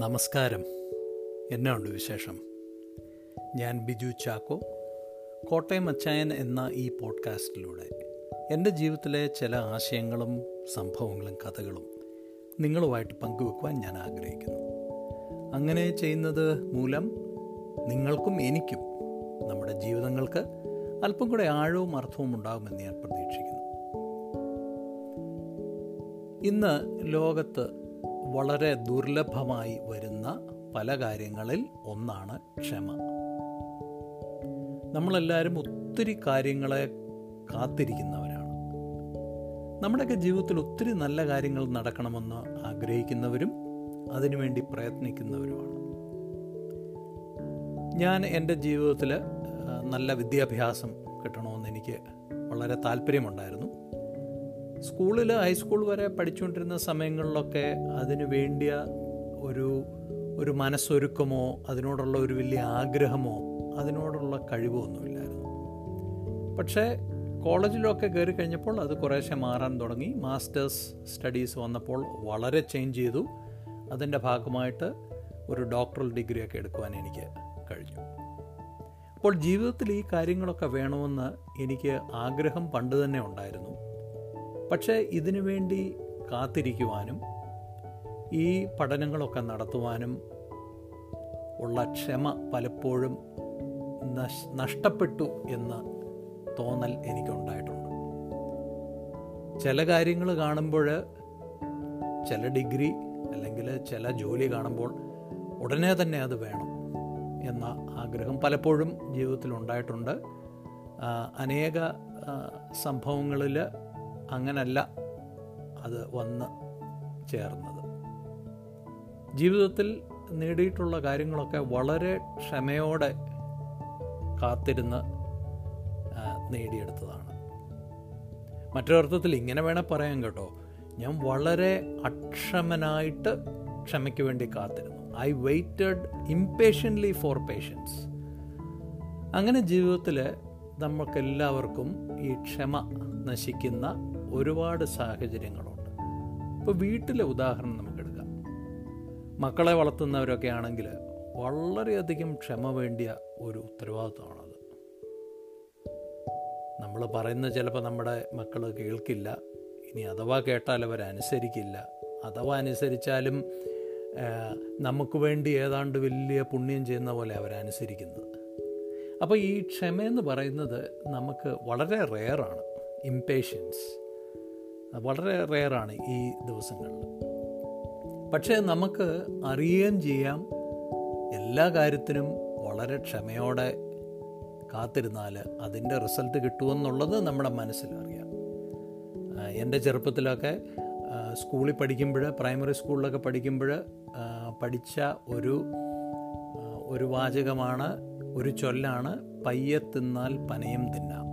നമസ്കാരം. എന്നാ ഉണ്ട് വിശേഷം? ഞാൻ ബിജു ചാക്കോ കോട്ടയം അച്ചായൻ എന്ന ഈ പോഡ്കാസ്റ്റിലൂടെ എന്റെ ജീവിതത്തിലെ ചില ആശയങ്ങളും സംഭവങ്ങളും കഥകളും നിങ്ങളുമായിട്ട് പങ്കുവെക്കുവാൻ ഞാൻ ആഗ്രഹിക്കുന്നു. അങ്ങനെ ചെയ്യുന്നത് മൂലം നിങ്ങൾക്കും എനിക്കും നമ്മുടെ ജീവിതങ്ങൾക്ക് അല്പം കൂടെ ആഴവും അർത്ഥവും ഉണ്ടാകുമെന്ന് ഞാൻ പ്രതീക്ഷിക്കുന്നു. ഇന്ന് ലോകത്ത് വളരെ ദുർലഭമായി വരുന്ന പല കാര്യങ്ങളിൽ ഒന്നാണ് ക്ഷമ. നമ്മളെല്ലാവരും ഒത്തിരി കാര്യങ്ങളെ കാത്തിരിക്കുന്നവരാണ്. നമ്മുടെയൊക്കെ ജീവിതത്തിൽ ഒത്തിരി നല്ല കാര്യങ്ങൾ നടക്കണമെന്ന് ആഗ്രഹിക്കുന്നവരും അതിനുവേണ്ടി പ്രയത്നിക്കുന്നവരുമാണ്. ഞാൻ എന്റെ ജീവിതത്തിൽ നല്ല വിദ്യാഭ്യാസം കിട്ടണമെന്ന് എനിക്ക് വളരെ താല്പര്യമുണ്ടായിരുന്നു. സ്കൂളിൽ ഹൈസ്കൂൾ വരെ പഠിച്ചുകൊണ്ടിരുന്ന സമയങ്ങളിലൊക്കെ അതിനു വേണ്ടിയ ഒരു ഒരു മനസ്സൊരുക്കമോ അതിനോടുള്ള ഒരു വലിയ ആഗ്രഹമോ അതിനോടുള്ള കഴിവോ ഒന്നുമില്ലായിരുന്നു. പക്ഷേ കോളേജിലൊക്കെ കയറി കഴിഞ്ഞപ്പോൾ അത് കുറേശ്ശെ മാറാൻ തുടങ്ങി. മാസ്റ്റേഴ്സ് സ്റ്റഡീസ് വന്നപ്പോൾ വളരെ ചേഞ്ച് ചെയ്തു. അതിന്റെ ഭാഗമായിട്ട് ഒരു ഡോക്ടറൽ ഡിഗ്രിയൊക്കെ എടുക്കുവാൻ എനിക്ക് കഴിഞ്ഞു. അപ്പോൾ ജീവിതത്തിൽ ഈ കാര്യങ്ങളൊക്കെ വേണമെന്ന് എനിക്ക് ആഗ്രഹം പണ്ട് തന്നെ ഉണ്ടായിരുന്നു. പക്ഷേ ഇതിനു വേണ്ടി കാത്തിരിക്കുവാനും ഈ പഠനങ്ങളൊക്കെ നടത്തുവാനും ഉള്ള ക്ഷമ പലപ്പോഴും നഷ്ടപ്പെട്ടു എന്ന് തോന്നൽ എനിക്കുണ്ടായിട്ടുണ്ട്. ചില കാര്യങ്ങൾ കാണുമ്പോൾ ചില ഡിഗ്രി അല്ലെങ്കിൽ ചില ജോലി കാണുമ്പോൾ ഉടനെ തന്നെ അത് വേണം എന്ന ആഗ്രഹം പലപ്പോഴും ജീവിതത്തിൽ ഉണ്ടായിട്ടുണ്ട്. അനേക സംഭവങ്ങളിൽ അങ്ങനല്ല അത് വന്ന് ചേർന്നത്. ജീവിതത്തിൽ നേടിയിട്ടുള്ള കാര്യങ്ങളൊക്കെ വളരെ ക്ഷമയോടെ കാത്തിരുന്ന് നേടിയെടുത്തതാണ്. മറ്റൊരർത്ഥത്തിൽ ഇങ്ങനെ വേണേൽ പറയാൻ കേട്ടോ. ഞാൻ വളരെ അക്ഷമനായിട്ട് ക്ഷമയ്ക്ക് വേണ്ടി കാത്തിരുന്നു. I waited impatiently for patience അങ്ങനെ ജീവിതത്തിൽ നമുക്കെല്ലാവർക്കും ഈ ക്ഷമ നശിക്കുന്ന ഒരുപാട് സാഹചര്യങ്ങളുണ്ട്. ഇപ്പോൾ വീട്ടിലെ ഉദാഹരണം നമുക്കെടുക്കാം. മക്കളെ വളർത്തുന്നവരൊക്കെ ആണെങ്കിൽ വളരെയധികം ക്ഷമ വേണ്ടിയ ഒരു ഉത്തരവാദിത്വമാണത്. നമ്മൾ പറയുന്ന ചിലപ്പോൾ നമ്മുടെ മക്കൾ കേൾക്കില്ല. ഇനി അഥവാ കേട്ടാൽ അവർ അനുസരിക്കില്ല അഥവാ അനുസരിച്ചാലും നമുക്ക് വേണ്ടി ഏതാണ്ട് വലിയ പുണ്യം ചെയ്യുന്ന പോലെ അവരനുസരിക്കുന്നത്. അപ്പോൾ ഈ ക്ഷമയെന്ന് പറയുന്നത് നമുക്ക് വളരെ റെയറാണ് ഇംപേഷ്യൻസ് വളരെ റെയറാണ് ഈ ദിവസങ്ങളിൽ. പക്ഷേ നമുക്ക് അറിയുകയും ചെയ്യാം. എല്ലാ കാര്യത്തിനും വളരെ ക്ഷമയോടെ കാത്തിരുന്നാൽ അതിന്റെ റിസൾട്ട് കിട്ടുമെന്നുള്ളത് നമ്മുടെ മനസ്സിലറിയാം എന്റെ ചെറുപ്പത്തിലൊക്കെ സ്കൂളിൽ പഠിക്കുമ്പോൾ പ്രൈമറി സ്കൂളിലൊക്കെ പഠിക്കുമ്പോൾ പഠിച്ച ഒരു ഒരു വാചകമാണ് ഒരു ചൊല്ലാണ് പയ്യെ തിന്നാൽ പനയും തിന്നാം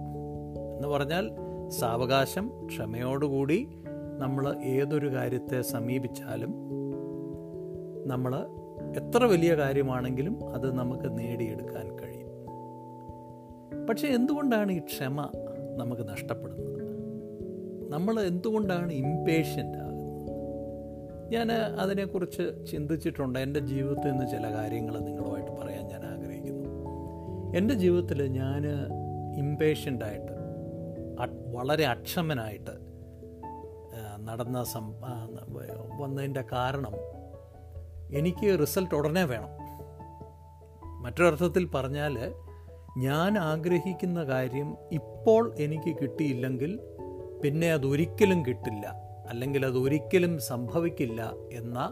എന്ന് പറഞ്ഞാൽ സാവകാശം ക്ഷമയോടുകൂടി നമ്മൾ ഏതൊരു കാര്യത്തെ സമീപിച്ചാലും നമ്മൾ എത്ര വലിയ കാര്യമാണെങ്കിലും അത് നമുക്ക് നേടിയെടുക്കാൻ കഴിയും. പക്ഷെ എന്തുകൊണ്ടാണ് ഈ ക്ഷമ നമുക്ക് നഷ്ടപ്പെടുന്നത്? നമ്മൾ എന്തുകൊണ്ടാണ് ഇമ്പേഷ്യന്റ് ആകുന്നത്? ഞാൻ അതിനെക്കുറിച്ച് ചിന്തിച്ചിട്ടുണ്ട്. എന്റെ ജീവിതത്തിൽ നിന്ന് ചില കാര്യങ്ങൾ നിങ്ങളുമായിട്ട് പറയാൻ ഞാൻ ആഗ്രഹിക്കുന്നു. എന്റെ ജീവിതത്തിൽ ഞാൻ ഇംപേഷ്യന്റായിട്ട് വളരെ അക്ഷമനായിട്ട് നടന്ന സം വന്നതിന്റെ കാരണം എനിക്ക് റിസൾട്ട് ഉടനെ വേണം. മറ്റൊരർത്ഥത്തിൽ പറഞ്ഞാൽ ഞാൻ ആഗ്രഹിക്കുന്ന കാര്യം ഇപ്പോൾ എനിക്ക് കിട്ടിയില്ലെങ്കിൽ പിന്നെ അതൊരിക്കലും കിട്ടില്ല അല്ലെങ്കിൽ അതൊരിക്കലും സംഭവിക്കില്ല എന്ന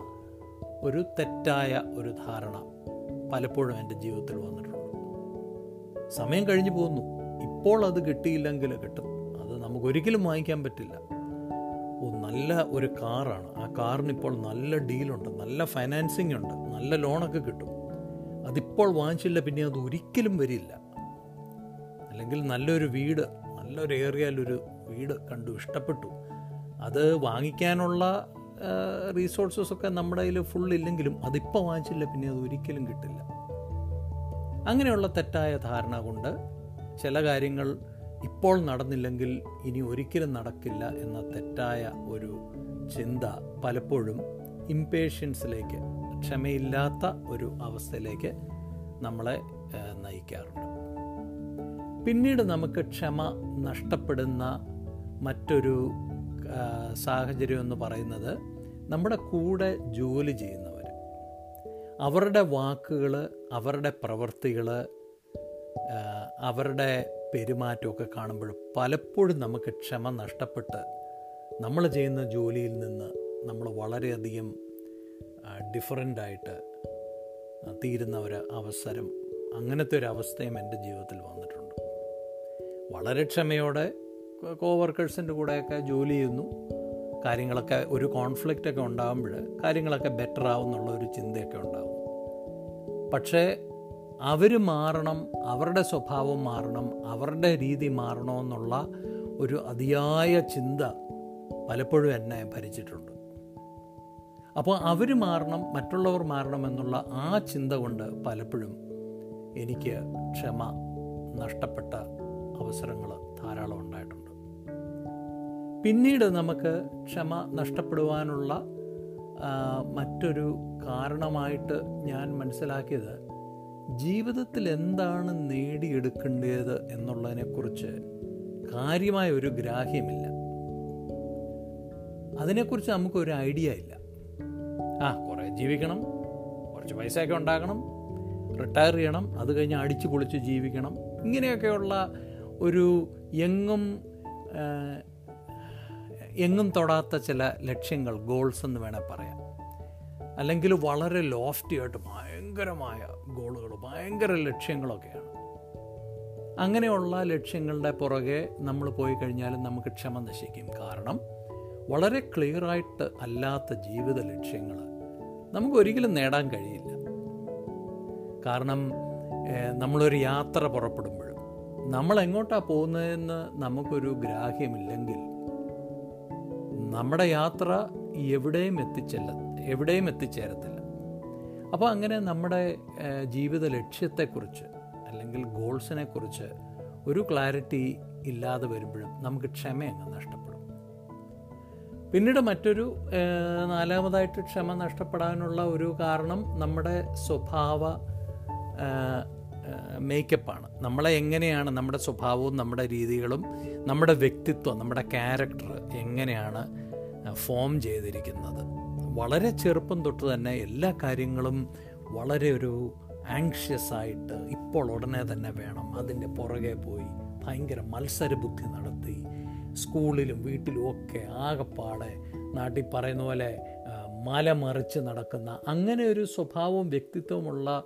ഒരു തെറ്റായ ഒരു ധാരണ പലപ്പോഴും എന്റെ ജീവിതത്തിൽ വന്നിട്ടുണ്ട്. സമയം കഴിഞ്ഞു പോകുന്നു. ഇപ്പോൾ അത് കിട്ടിയില്ലെങ്കിൽ കിട്ടും. അത് നമുക്കൊരിക്കലും വാങ്ങിക്കാൻ പറ്റില്ല. നല്ല ഒരു കാറാണ്. ആ കാറിന് ഇപ്പോൾ നല്ല ഡീലുണ്ട് നല്ല ഫൈനാൻസിങ് ഉണ്ട് നല്ല ലോണൊക്കെ കിട്ടും. അതിപ്പോൾ വാങ്ങിച്ചില്ല പിന്നെ അത് ഒരിക്കലും വരില്ല. അല്ലെങ്കിൽ നല്ലൊരു വീട് നല്ലൊരു ഏറിയാലൊരു വീട് കണ്ടു ഇഷ്ടപ്പെട്ടു. അത് വാങ്ങിക്കാനുള്ള റീസോഴ്സസൊക്കെ നമ്മുടെ കയ്യിൽ ഫുൾ ഇല്ലെങ്കിലും അതിപ്പോൾ വാങ്ങിച്ചില്ല പിന്നെ അത് ഒരിക്കലും കിട്ടില്ല. അങ്ങനെയുള്ള തെറ്റായ ധാരണ കൊണ്ട് ചില കാര്യങ്ങൾ ഇപ്പോൾ നടന്നില്ലെങ്കിൽ ഇനി ഒരിക്കലും നടക്കില്ല എന്ന തെറ്റായ ഒരു ചിന്ത പലപ്പോഴും ഇംപേഷ്യൻസിലേക്ക് ക്ഷമയില്ലാത്ത ഒരു അവസ്ഥയിലേക്ക് നമ്മളെ നയിക്കാറുണ്ട്. പിന്നീട് നമുക്ക് ക്ഷമ നഷ്ടപ്പെടുന്ന മറ്റൊരു സാഹചര്യം എന്ന് പറയുന്നത് നമ്മുടെ കൂടെ ജോലി ചെയ്യുന്നവർ അവരുടെ വാക്കുകൾ അവരുടെ പ്രവൃത്തികൾ അവരുടെ പെരുമാറ്റമൊക്കെ കാണുമ്പോൾ പലപ്പോഴും നമുക്ക് ക്ഷമ നഷ്ടപ്പെട്ട് നമ്മൾ ചെയ്യുന്ന ജോലിയിൽ നിന്ന് നമ്മൾ വളരെയധികം ഡിഫറന്റായിട്ട് തീരുന്ന ഒരു അവസരം അങ്ങനത്തെ ഒരു അവസ്ഥയും എന്റെ ജീവിതത്തിൽ വന്നിട്ടുണ്ട്. വളരെ ക്ഷമയോടെ കോവർക്കേഴ്സിന്റെ കൂടെയൊക്കെ ജോലി ചെയ്യുന്നു. കാര്യങ്ങളൊക്കെ ഒരു കോൺഫ്ലിക്റ്റൊക്കെ ഉണ്ടാകുമ്പോൾ കാര്യങ്ങളൊക്കെ ബെറ്റർ ആവും എന്നുള്ള ഒരു ചിന്തയൊക്കെ ഉണ്ടാകും പക്ഷേ അവർ മാറണം അവരുടെ സ്വഭാവം മാറണം അവരുടെ രീതി മാറണമെന്നുള്ള ഒരു അതിയായ ചിന്ത പലപ്പോഴും എന്നെ ഭരിച്ചിട്ടുണ്ട്. അപ്പോൾ അവർ മാറണം മറ്റുള്ളവർ മാറണം എന്നുള്ള ആ ചിന്ത കൊണ്ട് പലപ്പോഴും എനിക്ക് ക്ഷമ നഷ്ടപ്പെട്ട അവസരങ്ങൾ ധാരാളം ഉണ്ടായിട്ടുണ്ട്. പിന്നീട് നമുക്ക് ക്ഷമ നഷ്ടപ്പെടുവാനുള്ള മറ്റൊരു കാരണമായിട്ട് ഞാൻ മനസ്സിലാക്കിയത് ജീവിതത്തിൽ എന്താണ് നേടിയെടുക്കേണ്ടത് എന്നുള്ളതിനെക്കുറിച്ച് കാര്യമായ ഒരു ഗ്രാഹ്യമില്ല. അതിനെക്കുറിച്ച് നമുക്കൊരു ഐഡിയ ഇല്ല. ആ കുറേ ജീവിക്കണം കുറച്ച് പൈസയൊക്കെ ഉണ്ടാക്കണം റിട്ടയർ ചെയ്യണം അത് കഴിഞ്ഞ് അടിച്ചു പൊളിച്ച് ജീവിക്കണം. ഇങ്ങനെയൊക്കെയുള്ള ഒരു എങ്ങും എങ്ങും തൊടാത്ത ചില ലക്ഷ്യങ്ങൾ ഗോൾസ് എന്ന് വേണേൽ പറയാം. അല്ലെങ്കിൽ വളരെ ലോഫ്റ്റി ആയിട്ട് ഭയങ്കരമായ ഗോളുകൾ ഭയങ്കര ലക്ഷ്യങ്ങളൊക്കെയാണ്. അങ്ങനെയുള്ള ലക്ഷ്യങ്ങളുടെ പുറകെ നമ്മൾ പോയി കഴിഞ്ഞാലും നമുക്ക് ക്ഷമ നശിക്കും. കാരണം വളരെ ക്ലിയറായിട്ട് അല്ലാത്ത ജീവിത ലക്ഷ്യങ്ങൾ നമുക്ക് ഒരിക്കലും നേടാൻ കഴിയില്ല. കാരണം നമ്മളൊരു യാത്ര പുറപ്പെടുമ്പോഴും നമ്മൾ എങ്ങോട്ടാണ് പോകുന്നതെന്ന് നമുക്കൊരു ഗ്രാഹ്യമില്ലെങ്കിൽ നമ്മുടെ യാത്ര എവിടെയും എത്തിച്ചെല്ല എവിടെയും എത്തിച്ചേരത്തില്ല. അപ്പോൾ അങ്ങനെ നമ്മുടെ ജീവിത ലക്ഷ്യത്തെക്കുറിച്ച് അല്ലെങ്കിൽ ഗോൾസിനെ കുറിച്ച് ഒരു ക്ലാരിറ്റി ഇല്ലാതെ വരുമ്പോഴും നമുക്ക് ക്ഷമ അങ്ങ് നഷ്ടപ്പെടും. പിന്നീട് മറ്റൊരു നാലാമതായിട്ട് ക്ഷമ നഷ്ടപ്പെടാനുള്ള ഒരു കാരണം നമ്മുടെ സ്വഭാവ മേക്കപ്പാണ്. നമ്മളെ എങ്ങനെയാണ് നമ്മുടെ സ്വഭാവവും നമ്മുടെ രീതികളും നമ്മുടെ വ്യക്തിത്വം നമ്മുടെ ക്യാരക്ടർ എങ്ങനെയാണ് ഫോം ചെയ്തിരിക്കുന്നത്. വളരെ ചെറുപ്പം തൊട്ട് തന്നെ എല്ലാ കാര്യങ്ങളും വളരെ ഒരു ആങ്ഷ്യസ് ആയിട്ട് ഇപ്പോൾ ഉടനെ തന്നെ വേണം. അതിന്റെ പുറകെ പോയി ഭയങ്കര മത്സരബുദ്ധി നടത്തി. സ്കൂളിലും വീട്ടിലും ഒക്കെ ആകപ്പാടെ നാട്ടിൽ പറയുന്ന പോലെ മല മറിച്ച് നടക്കുന്ന അങ്ങനെ ഒരു സ്വഭാവവും വ്യക്തിത്വമുള്ള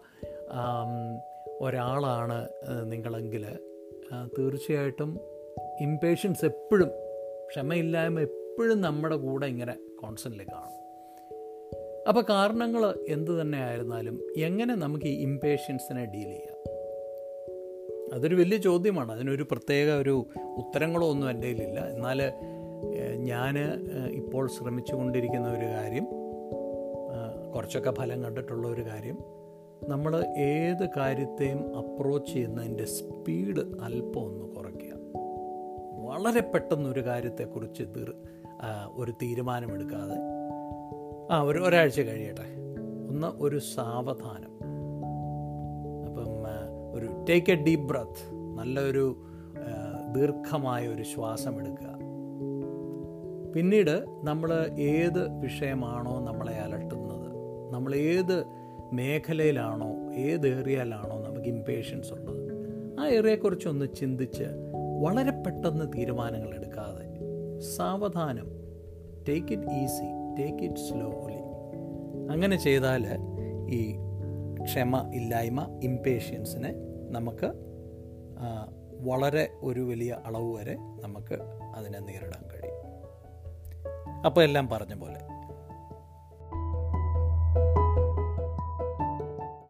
ഒരാളാണ് നിങ്ങളെങ്കിൽ. തീർച്ചയായിട്ടും ഇമ്പേഷ്യൻസ് എപ്പോഴും ക്ഷമയില്ലായ്മ എപ്പോഴും നമ്മുടെ കൂടെ ഇങ്ങനെ കോൺസ്റ്റന്റ്ലി കാണും. അപ്പോൾ കാരണങ്ങൾ എന്തു തന്നെ ആയിരുന്നാലും എങ്ങനെ നമുക്ക് ഈ ഇമ്പേഷ്യൻസിനെ ഡീൽ ചെയ്യാം? അതൊരു വലിയ ചോദ്യമാണ്. അതിനൊരു പ്രത്യേക ഒരു ഉത്തരങ്ങളോ ഒന്നും എന്റെ കയ്യിലില്ല. എന്നാൽ ഞാൻ ഇപ്പോൾ ശ്രമിച്ചു കൊണ്ടിരിക്കുന്ന ഒരു കാര്യം കുറച്ചൊക്കെ ഫലം കണ്ടിട്ടുള്ള ഒരു കാര്യം നമ്മൾ ഏത് കാര്യത്തെയും അപ്രോച്ച് ചെയ്യുന്നതിന്റെ സ്പീഡ് അല്പം ഒന്ന് കുറയ്ക്കുക. വളരെ പെട്ടെന്നൊരു കാര്യത്തെക്കുറിച്ച് ഒരു തീരുമാനമെടുക്കാതെ ആ ഒരു ഒരാഴ്ച കഴിയട്ടെ. ഒന്ന് ഒരു സാവധാനം. അപ്പം ഒരു ടേക്ക് എ ഡീപ് ബ്രത്ത് നല്ലൊരു ദീർഘമായ ഒരു ശ്വാസം എടുക്കുക. പിന്നീട് നമ്മൾ ഏത് വിഷയമാണോ നമ്മളെ അലട്ടുന്നത് നമ്മൾ ഏത് മേഖലയിലാണോ ഏത് ഏരിയയിലാണോ നമുക്ക് ഇമ്പേഷ്യൻസ് ഉള്ളത് ആ ഏരിയയെക്കുറിച്ചൊന്ന് ചിന്തിച്ച് വളരെ പെട്ടെന്ന് തീരുമാനങ്ങൾ എടുക്കാതെ സാവധാനം take it easy take it slowly അങ്ങനെ ചെയ്താൽ ഈ ക്ഷമ ഇല്ലായ്മ ഇമ്പേഷ്യൻസിനെ നമുക്ക് വളരെ ഒരു വലിയ അളവ് വരെ നമുക്ക് അതിനെ നേരിടാൻ കഴിയും. അപ്പോൾ എല്ലാം പറഞ്ഞ പോലെ